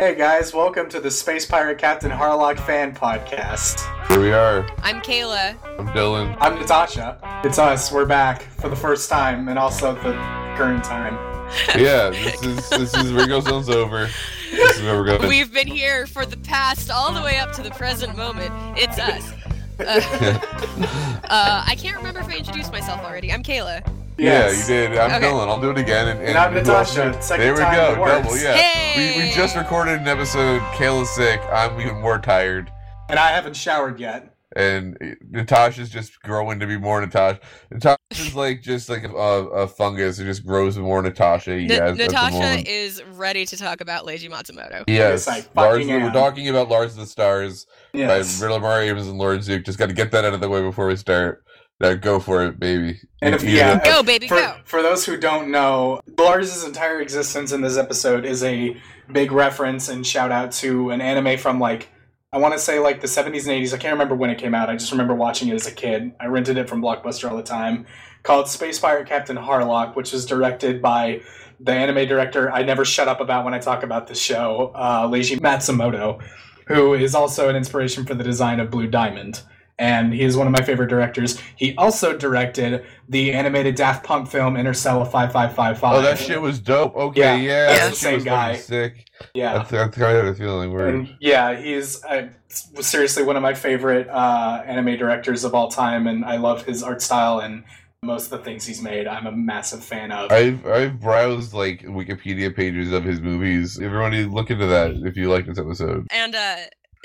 Hey guys, welcome to the Space Pirate Captain Harlock fan podcast. Here we are. I'm Kayla. I'm Dylan. I'm Natasha. It's us. We're back for the first time and also the current time. Yeah, this is this is Ringo Zone's over. This is where we're going. We've been here for the past all the way up to the present moment. It's us. Uh, uh, I can't remember if I introduced myself already. I'm Kayla. Yeah, Yes. you did. I'm Okay. Dylan. I'll do it again. And, And I'm who Natasha. else? Second There we time go. it works. Double. Yeah. We, we just recorded an episode. Kayla's sick. I'm even more tired. And I haven't showered yet. And eh, Natasha's just growing to be more Natasha. Natasha's like just like a, a fungus. It just grows more Natasha. N- Yes, Natasha is ready to talk about Leiji Matsumoto. Yes, Yes, I Lars, fucking we're am. talking about Lars of the Stars Yes. by Riddler Mario Abrams and Lord Zook. Just got to get that out of the way before we start. Now go for it, baby. And if- You- yeah. Go, baby, For, go. for those who don't know, Lars' entire existence in this episode is a big reference and shout out to an anime from like I want to say like the 70s and 80s. I can't remember when it came out. I just remember watching it as a kid. I rented it from Blockbuster all the time. Called Space Pirate Captain Harlock, which is directed by the anime director I never shut up about when I talk about the show, uh, Leiji Matsumoto, who is also an inspiration for the design of Blue Diamond. And he is one of my favorite directors. He also directed the animated Daft Punk film Interstellar 5555. Oh, that shit was dope. Okay, Yeah, yeah, that's the same guy. Sick. Yeah. That's, that's kind of a feeling. Word. And yeah, he's uh, seriously one of my favorite uh, anime directors of all time, and I love his art style and most of the things he's made. I'm a massive fan of. I've I've browsed like Wikipedia pages of his movies. Everybody look into that if you like this episode. And uh,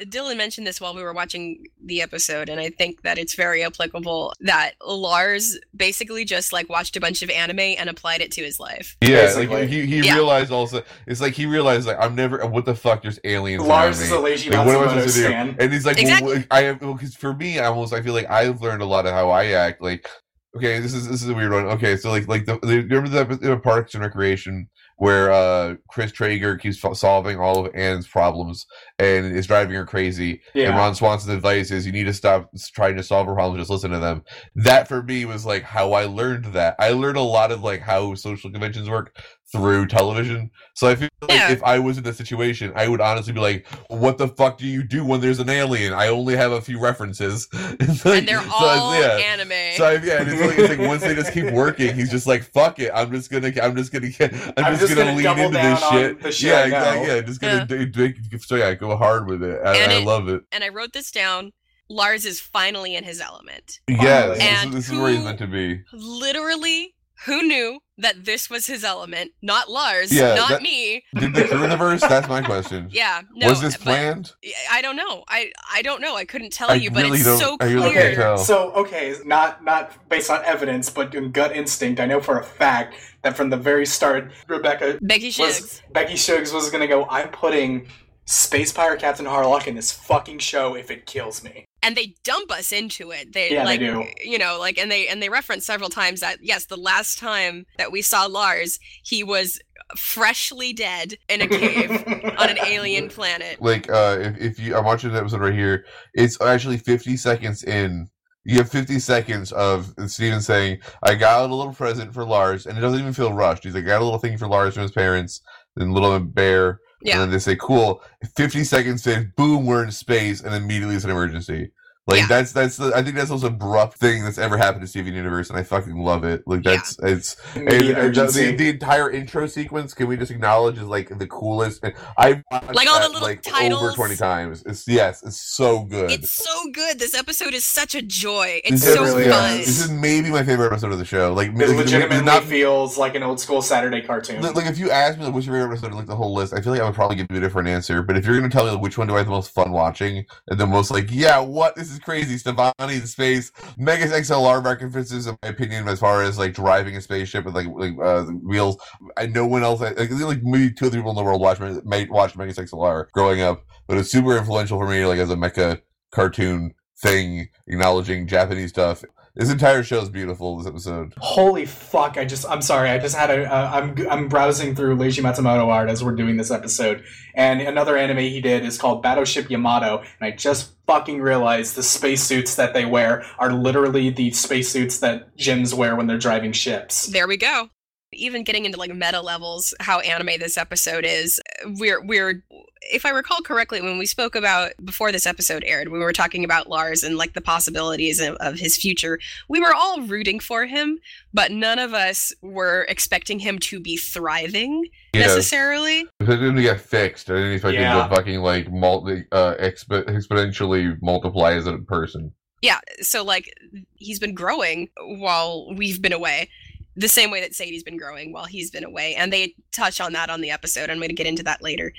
Dylan mentioned this while we were watching the episode, and I think that it's very applicable that Lars basically just like watched a bunch of anime and applied it to his life. Yeah, Basically. like he he Yeah. realized also it's like he realized like I'm never what the fuck there's aliens. Lars around is me. a Leiji Like, what am I supposed to do? And he's like, Exactly. well, I have because for me, I almost I feel like I've learned a lot of how I act. Like, okay, this is this is a weird one. Okay, so like like the, the remember that episode of Parks and Recreation where uh Chris Traeger keeps solving all of Anne's problems and is driving her crazy. And Ron Swanson's advice is you need to stop trying to solve her problems, just listen to them. That for me was like how I learned that. I learned a lot of like how social conventions work through television. So I feel like Yeah. if I was in that situation, I would honestly be like, "What the fuck do you do when there's an alien? I only have a few references." Like- and they're so it's- all yeah. anime. So I, yeah, it's like, it's like once they just keep working, he's just like, "Fuck it, I'm just gonna, I'm just gonna, get, I'm, I'm just, just gonna, gonna lean into this shit." the shit yeah, exactly. Yeah, just gonna, Yeah. do, do, so yeah, go hard with it. I, And I it- love it. and I wrote this down. Lars is finally in his element. Yes, And this, is- this is where he's meant to be. Literally, who knew that this was his element? Not Lars, Yeah, not that- me. Did the crew universe? That's my question. Yeah, no. was this planned? I don't know. I I don't know. I couldn't tell I you, but it's so clear. can't. So okay, not not based on evidence, but in gut instinct, I know for a fact that from the very start, Rebecca Becky was Shiggs. Becky Shugs was gonna go. I'm putting Space Pirate Captain Harlock in this fucking show if it kills me. and they dump us into it. They Yeah, they like do. you know, like and they and they reference several times that yes, the last time that we saw Lars, he was freshly dead in a cave on an alien planet. Like, uh, if, if you, I'm watching the episode right here. It's actually 50 seconds in. You have 50 seconds of Steven saying, "I got a little present for Lars," and it doesn't even feel rushed. He's like, "I got a little thing for Lars from his parents." Then little bear, Yeah. and then they say, "Cool." 50 seconds in, boom, we're in space, and immediately it's an emergency. Like Yeah. that's that's the, I think that's the most abrupt thing that's ever happened to Steven Universe, and I fucking love it. Like Yeah. that's it's and, and the, the, the entire intro sequence, can we just acknowledge is like the coolest? And I Like all the little like over twenty times. It's yes, it's so good. It's so good. This episode is such a joy. It's This so is- really fun. is. This is maybe my favorite episode of the show. Like, It legitimately not, feels like an old school Saturday cartoon. like, like, if you ask me like what's your favorite episode, like the whole list, I feel like I would probably give you a different answer. But if you're gonna tell me like, which one do I have the most fun watching, and the most like, yeah, what this is crazy, Stevonnie in space, Megas XLR references, in my opinion, as far as like driving a spaceship with like like uh, wheels. I no one else, like, like maybe two other people in the world watch might watch Megas XLR growing up, but it's super influential for me, like as a mecha cartoon thing, acknowledging Japanese stuff. This entire show is beautiful. This episode. Holy fuck! I just I'm sorry. I just had a uh, I'm I'm browsing through Leiji Matsumoto art as we're doing this episode, and another anime he did is called Battleship Yamato, and I just fucking realized the spacesuits that they wear are literally the spacesuits that gems wear when they're driving ships. There we go. Even getting into like meta levels, how anime this episode is, we're we're if I recall correctly, when we spoke about before this episode aired, we were talking about Lars and like the possibilities of, of his future. We were all rooting for him, but none of us were expecting him to be thriving Yes. necessarily. If it didn't get fixed, I didn't expect Yeah. him to fucking like multi, uh, expo- exponentially multiply as a person. Yeah, so like he's been growing while we've been away. The same way that Sadie's been growing while he's been away. And they touch on that on the episode. I'm going to get into that later.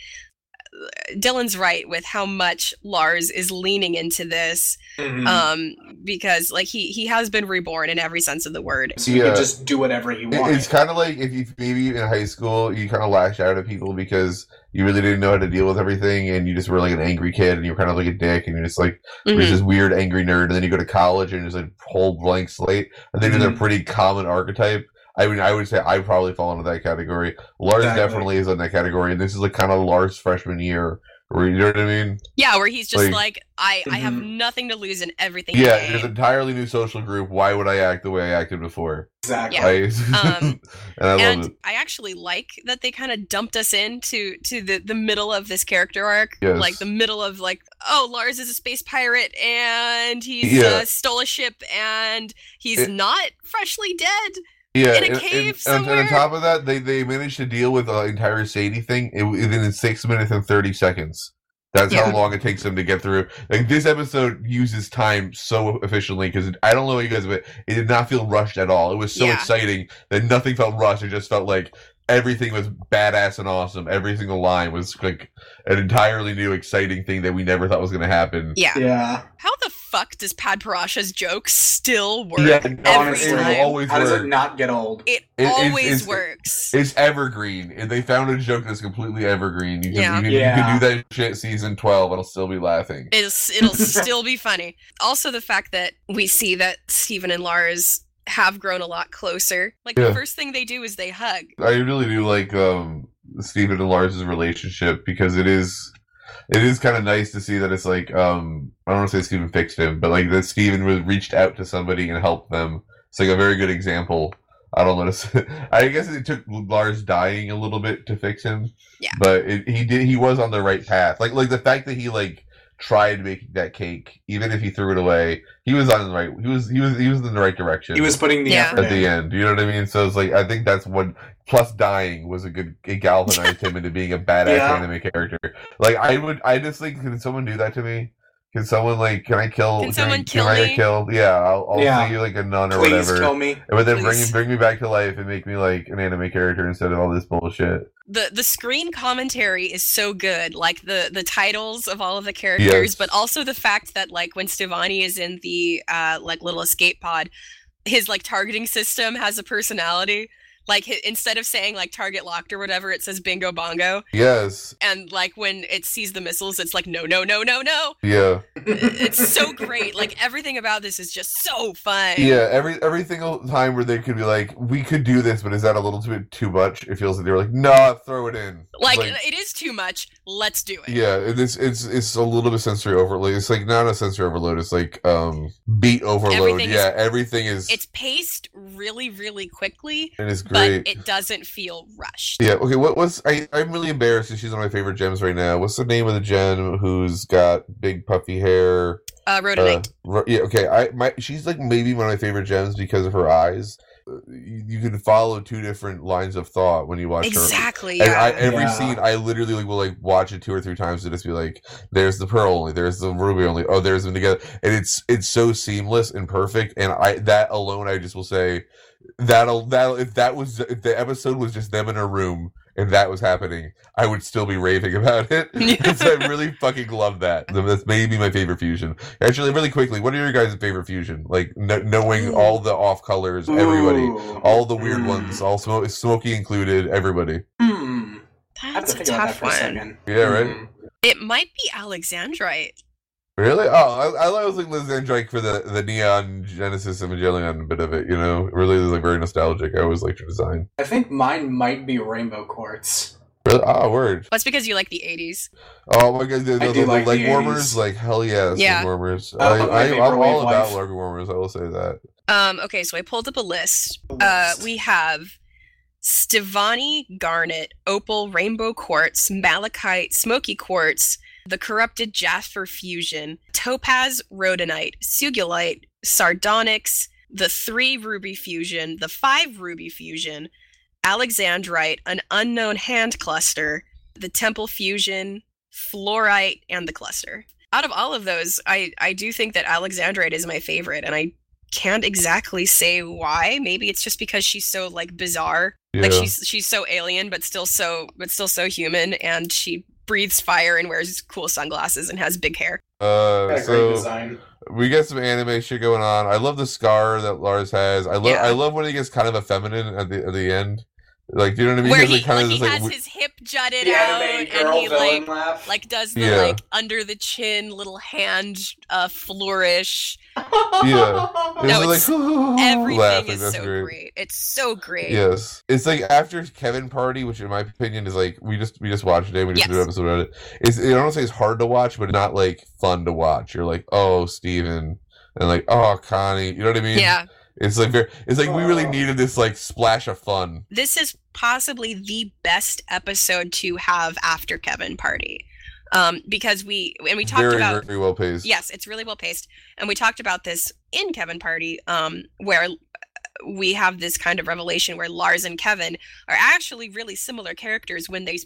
Dylan's right with how much Lars is leaning into this Mhm. um because like he he has been reborn in every sense of the word. so you Yeah. could just do whatever you want. It's kind of like if you maybe in high school you kind of lash out at people because you really didn't know how to deal with everything and you just were like an angry kid and you were kind of like a dick and you're just like Mhm. there's this weird angry nerd and then you go to college and there's a whole blank slate and then there's a pretty common archetype. I mean, I would say I probably fall into that category. Lars Exactly. definitely is in that category, and this is like kind of Lars' freshman year, where you know what I mean? Yeah, where he's just Like- like, I I have Mhm. nothing to lose and everything Yeah, gain. there's an entirely new social group. Why would I act the way I acted before? exactly. Yeah. I, Um, and I and. I actually like that they kind of dumped us into to the the middle of this character arc, Yes. like the middle of like, oh, Lars is a space pirate and he's Yeah. uh, stole a ship and he's It- not freshly dead. Yeah, in a and, cave and, and, somewhere. on top of that, they they managed to deal with the entire Sadie thing within six minutes and thirty seconds. That's Yeah. how long it takes them to get through. Like this episode uses time so efficiently because I don't know what you guys, but it did not feel rushed at all. It was so Yeah. exciting that nothing felt rushed. It just felt like everything was badass and awesome. Every single line was like an entirely new, exciting thing that we never thought was going to happen. Yeah. Yeah. How the fuck does Padparadscha's joke still work Yeah, every honestly, it will time? always How does it not get old? It, It- always it's- works. It's evergreen. And they found a joke that's completely evergreen. You can, Yeah. you, can, Yeah. you can do that shit season 12 and I'll still be laughing. It's, it'll still be funny. Also, the fact that we see that Steven and Lars have grown a lot closer. Like, Yeah. the first thing they do is they hug. I really do like um, Steven and Lars's relationship because it is it is kind of nice to see that it's like um, I don't want to say Steven fixed him, but like that Steven was reached out to somebody and helped them. It's like a very good example. I don't know. I guess it took Lars dying a little bit to fix him. Yeah. But it, he did. He was on the right path. Like like the fact that he like tried making that cake, even if he threw it away, he was on the right. He was he was he was in the right direction He was putting the Yeah. effort at the end. You know what I mean? So it's like I think that's what plus dying was a good it galvanized him into being a badass Yeah. anime character. Like I would I just think can someone do that to me? Can someone like can I kill Can I- someone kill can me? I get killed? Yeah, I'll, I'll Yeah. see you like a nun or Please whatever. kill me. But then bring Please. bring me back to life and make me like an anime character instead of all this bullshit. the the screen commentary is so good like the the titles of all of the characters Yes. but also the fact that like when Stevonnie is in the uh like little escape pod his like targeting system has a personality like instead of saying like target locked or whatever it says bingo bongo Yes. and like when it sees the missiles it's like no no no no no Yeah. it's so great like everything about this is just so fun Yeah, every every single time where they could be like, we could do this, but is that a little bit too much? It feels like they were like, no, throw it in. like, it is too much let's do it Yeah, it's it's it's a little bit sensory overload. It's like not a sensory overload. It's like um beat overload. Everything is- yeah, everything is it's paced really really quickly and it is great. but it doesn't feel rushed. yeah. Okay. What was I? I'm really embarrassed. 'cause She's one of my favorite gems right now. What's the name of the gem who's got big puffy hair? Uh, Rhodonite. Uh, ro- yeah. Okay. I my she's like maybe one of my favorite gems because of her eyes. Uh, You, you can follow two different lines of thought when you watch her. exactly. And Yeah. I, every Yeah. scene, I literally like, will like watch it two or three times to just be like, "There's the pearl only, there's the ruby only, oh, there's them together," and it's it's so seamless and perfect. And I that alone, I just will say that'll that if that was if the episode was just them in a room and that was happening, I would still be raving about it because I really fucking love that. That's maybe my favorite fusion. Actually, really quickly, what are your guys' favorite fusion? Like kn- knowing Ooh. all the off colors, everybody, Ooh. all the weird Mm. ones, all Smo- Smokey included, everybody. Hmm. I That's a think about that tough for one. Yeah, right? Hmm. It might be Alexandrite. Really? Oh, I, I was like Alexandrite for the, the Neon Genesis Evangelion bit of it, you know? It really is like very nostalgic. I always liked your design. I think mine might be Rainbow Quartz. Really? Ah, word. That's because you like the 80s. Oh my god, the, I the, do the like leg the warmers, like hell yes, Yeah. leg warmers. Oh, I, I, I'm all of about life. leg warmers. I will say that. Um, okay, so I pulled up a list. The Uh, we have Stevonnie, Garnet, Opal, Rainbow Quartz, Malachite, Smoky Quartz, the Corrupted Jasper Fusion, Topaz, Rhodonite, Sugilite, Sardonyx, the 3 Ruby Fusion, the 5 Ruby Fusion, Alexandrite, an unknown hand cluster, the Temple Fusion, Fluorite, and the cluster. Out of all of those, I, I do think that Alexandrite is my favorite, and I can't exactly say why. Maybe it's just because she's so like bizarre. Yeah. Like she's she's so alien but still so but still so human and she breathes fire and wears cool sunglasses and has big hair. uh, Got a great so design. we get some anime shit going on. I love the scar that Lars has. I love Yeah. I love when he gets kind of effeminate at the at the end. Like, do you know what I mean? Where he, like, kind like, of he this, has like, his hip jutted The out and he like laugh. like does the Yeah. like under the chin little hand uh flourish. Yeah. It's No, like, it's- laugh, Everything like, is that's so great. great. It's so great. Yes, it's like after Kevin Party, which in my opinion is like we just we just watched it. We just did an episode about it. It's I don't say it's hard to watch, but not like fun to watch. You're like, oh, Steven. and like, oh, Connie. You know what I mean? Yeah. It's like very. It's like we really Oh. needed this like splash of fun. This is possibly the best episode to have after Kevin Party. Um, because we and we talked very about very well paced. yes, it's really well paced, and we talked about this in Kevin Party, um, where we have this kind of revelation where Lars and Kevin are actually really similar characters when they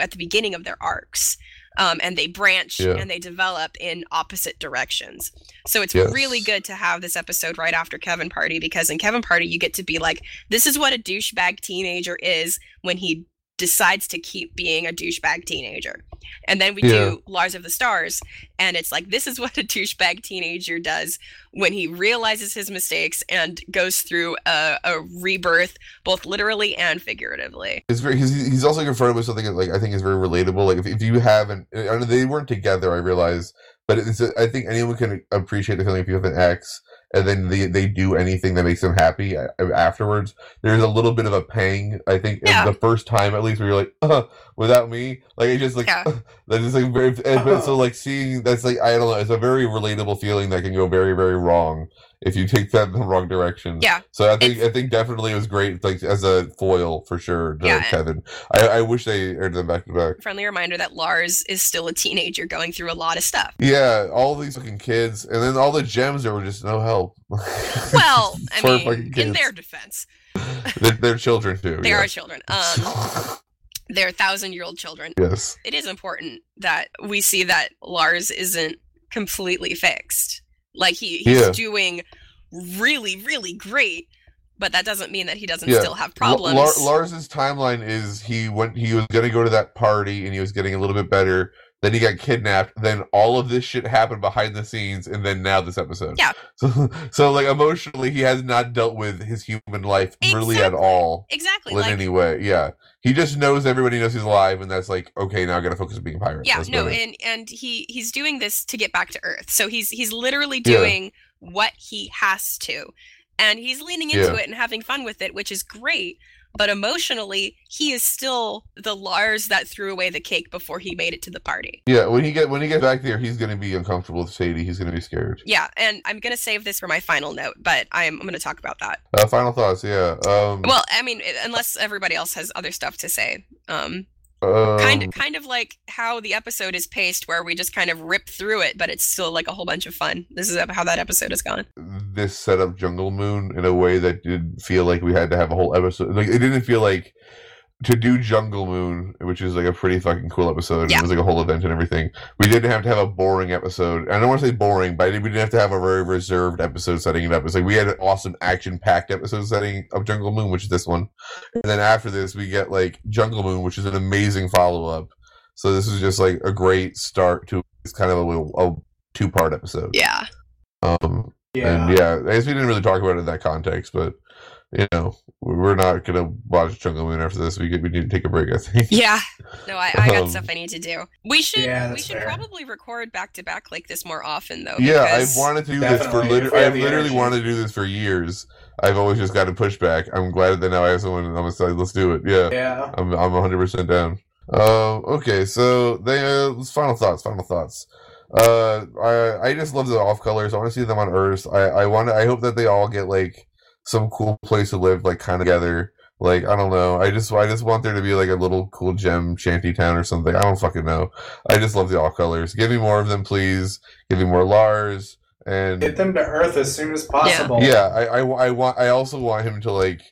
at the beginning of their arcs, um, and they branch Yeah. and they develop in opposite directions. So it's Yes. really good to have this episode right after Kevin Party because in Kevin Party you get to be like, this is what a douchebag teenager is when he decides to keep being a douchebag teenager. And then we Yeah. do Lars of the Stars, and it's like this is what a douchebag teenager does when he realizes his mistakes and goes through a, a rebirth, both literally and figuratively. It's very. He's, he's also confronted with something that, like I think is very relatable. Like if, if you haven't, they weren't together. I realize, but it's. I think anyone can appreciate the feeling if you have an ex and then they they do anything that makes them happy afterwards. There's a little bit of a pang. I think Yeah. the first time at least where you're like, uh, without me, like it just like Yeah. that's like very. and- But so like seeing that's like I don't know. It's a very relatable feeling that can go very very wrong if you take that in the wrong direction. Yeah. So I think It's- I think definitely it was great, like as a foil for sure to Yeah. Kevin. I, I wish they aired them back to back. Friendly reminder that Lars is still a teenager going through a lot of stuff. Yeah, all these fucking kids, and then all the gems that were just no help. Well, I mean, in their defense, they're, they're children too. they yeah. are children. Um, they're thousand year old children. yes. It is important that we see that Lars isn't completely fixed. Like he, he's Yeah. doing really, really great, but that doesn't mean that he doesn't Yeah. still have problems. Lar- Lars's timeline is he went he was gonna go to that party and he was getting a little bit better. Then he got kidnapped. Then all of this shit happened behind the scenes, and then now this episode. Yeah. So, so like emotionally, he has not dealt with his human life really at all. exactly. in Like any way. Yeah, he just knows everybody knows he's alive, and that's like okay. Now I gotta focus on being a pirate. yeah That's no and and he he's doing this to get back to earth so he's he's literally Yeah. doing what he has to and he's leaning into Yeah. it and having fun with it which is great but emotionally he is still the lars that threw away the cake before he made it to the party yeah, when he get when he gets back there, he's gonna be uncomfortable with Sadie. He's gonna be scared. yeah and i'm gonna save this for my final note but i'm, I'm gonna talk about that Uh, final thoughts. Yeah. Um. well i mean unless everybody else has other stuff to say um um, kind of kind of like how the episode is paced where we just kind of rip through it but it's still like a whole bunch of fun this is how that episode has gone this set up Jungle Moon in a way that did feel like we had to have a whole episode. Like it didn't feel like to do Jungle Moon, which is like a pretty fucking cool episode. Yeah. It was like a whole event and everything. We didn't have to have a boring episode. I don't want to say boring, but we didn't have to have a very reserved episode setting it up. It's like we had an awesome action packed episode setting of Jungle Moon, which is this one. And then after this, we get like Jungle Moon, which is an amazing follow up. So this is just like a great start to it's kind of a, a two part episode. yeah Um, Yeah. and yeah, I guess we didn't really talk about it in that context, but you know, we're not gonna watch Jungle Moon after this. We get, we need to take a break. I think. Yeah. No, I, I got Um, stuff I need to do. We should Yeah, we should fair. probably record back to back like this more often though. Yeah, I've wanted to do this for literally. I've literally energy. wanted to do this for years. I've always just got to push back. I'm glad that now I have someone. I'm gonna say, let's do it. Yeah, Yeah. I'm I'm 100 percent down. Um, okay, so they uh, final thoughts. Final thoughts. Uh, I I just love the off colors. I want to see them on Earth. I I want. I hope that they all get like some cool place to live, like kind of together. Like I don't know. I just I just want there to be like a little cool gem shanty town or something. I don't fucking know. I just love the all colors. Give me more of them, please. Give me more Lars and Get them to Earth as soon as possible. yeah. I, I I want I also want him to like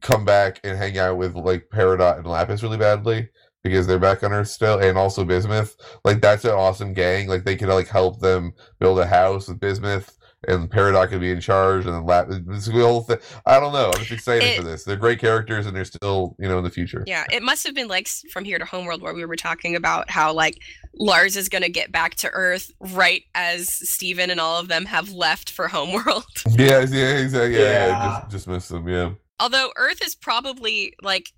come back and hang out with like Peridot and Lapis really badly because they're back on Earth still, and also Bismuth. Like that's an awesome gang. Like they could like help them build a house with Bismuth. And Peridot could be in charge, and then Lapis. This whole thing. I don't know. I'm just excited It- for this. They're great characters, and they're still, you know, in the future. Yeah, it must have been like from here to Homeworld where we were talking about how like Lars is going to get back to Earth right as Steven and all of them have left for Homeworld. Yeah, yeah, exactly. Yeah, yeah, Yeah. just just missed them. Yeah, Although Earth is probably like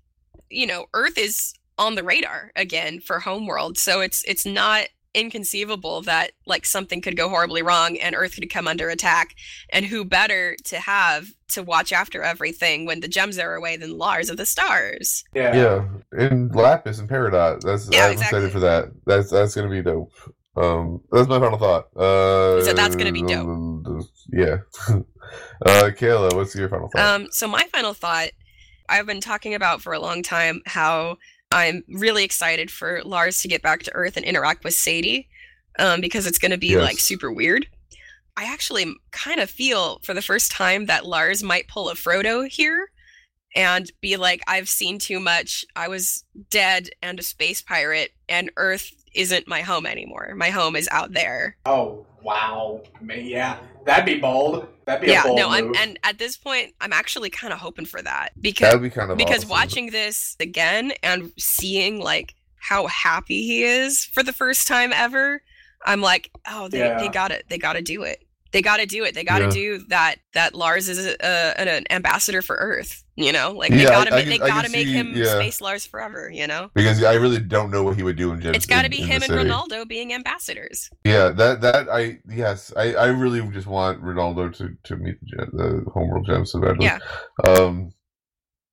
you know, Earth is on the radar again for Homeworld, so it's it's not inconceivable that like something could go horribly wrong and Earth could come under attack. And who better to have to watch after everything when the gems are away than Lars of the Stars? Yeah. yeah, and Lapis and Peridot. That's Yeah, I'm exactly. excited for that. That's that's gonna be dope. Um, that's my final thought. Uh, So that's gonna be dope. Yeah. uh, Kayla, what's your final thought? Um, so my final thought, I've been talking about for a long time how I'm really excited for Lars to get back to Earth and interact with Sadie, um, because it's going to be Yes. like super weird. I actually kind of feel for the first time that Lars might pull a Frodo here and be like, I've seen too much. I was dead and a space pirate, and Earth isn't my home anymore. My home is out there. Oh wow. Ma- Yeah. That'd be bold. That'd be yeah, a bold no, I'm, and at this point, I'm actually kind of hoping for that because that would be kind of because awesome. watching this again and seeing like how happy he is for the first time ever i'm like oh they, they got it, they gotta do it they gotta do it they gotta Yeah. do that that lars is a, a, an, an ambassador for earth you know like they Yeah, gotta they can- I can gotta make see- him yeah. space lars forever you know because I really don't know what he would do in Gems. it's gotta be in him the and city. ronaldo being ambassadors Yeah, that that I yes, I, I really just want Ronaldo to to meet the, Gem- the homeworld gem so badly. Yeah. Um.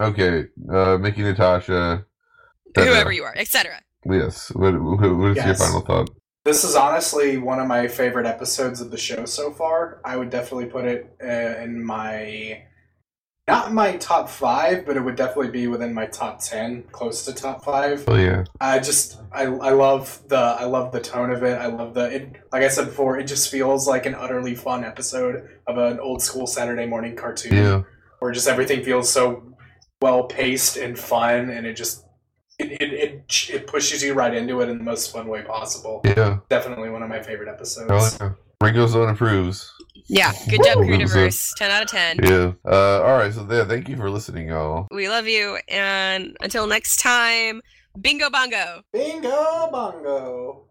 Okay, uh, Mickey, Natasha, whoever you are etc Yes. What, what what is your final thought? This is honestly one of my favorite episodes of the show so far. I would definitely put it uh, in my not my top five, but it would definitely be within my top ten, close to top five. Oh yeah, I just I, I love the I love the tone of it. I love the it like I said before, it just feels like an utterly fun episode of an old school Saturday morning cartoon yeah, where just everything feels so well paced and fun and it just it, it, it, it pushes you right into it in the most fun way possible. yeah. Definitely one of my favorite episodes. Oh yeah. Ringo Zone approves. yeah good job Woo! universe 10 out of 10 Yeah. Uh. All right. So yeah. Thank you for listening, y'all. we love you and until next time bingo bongo Bingo bongo.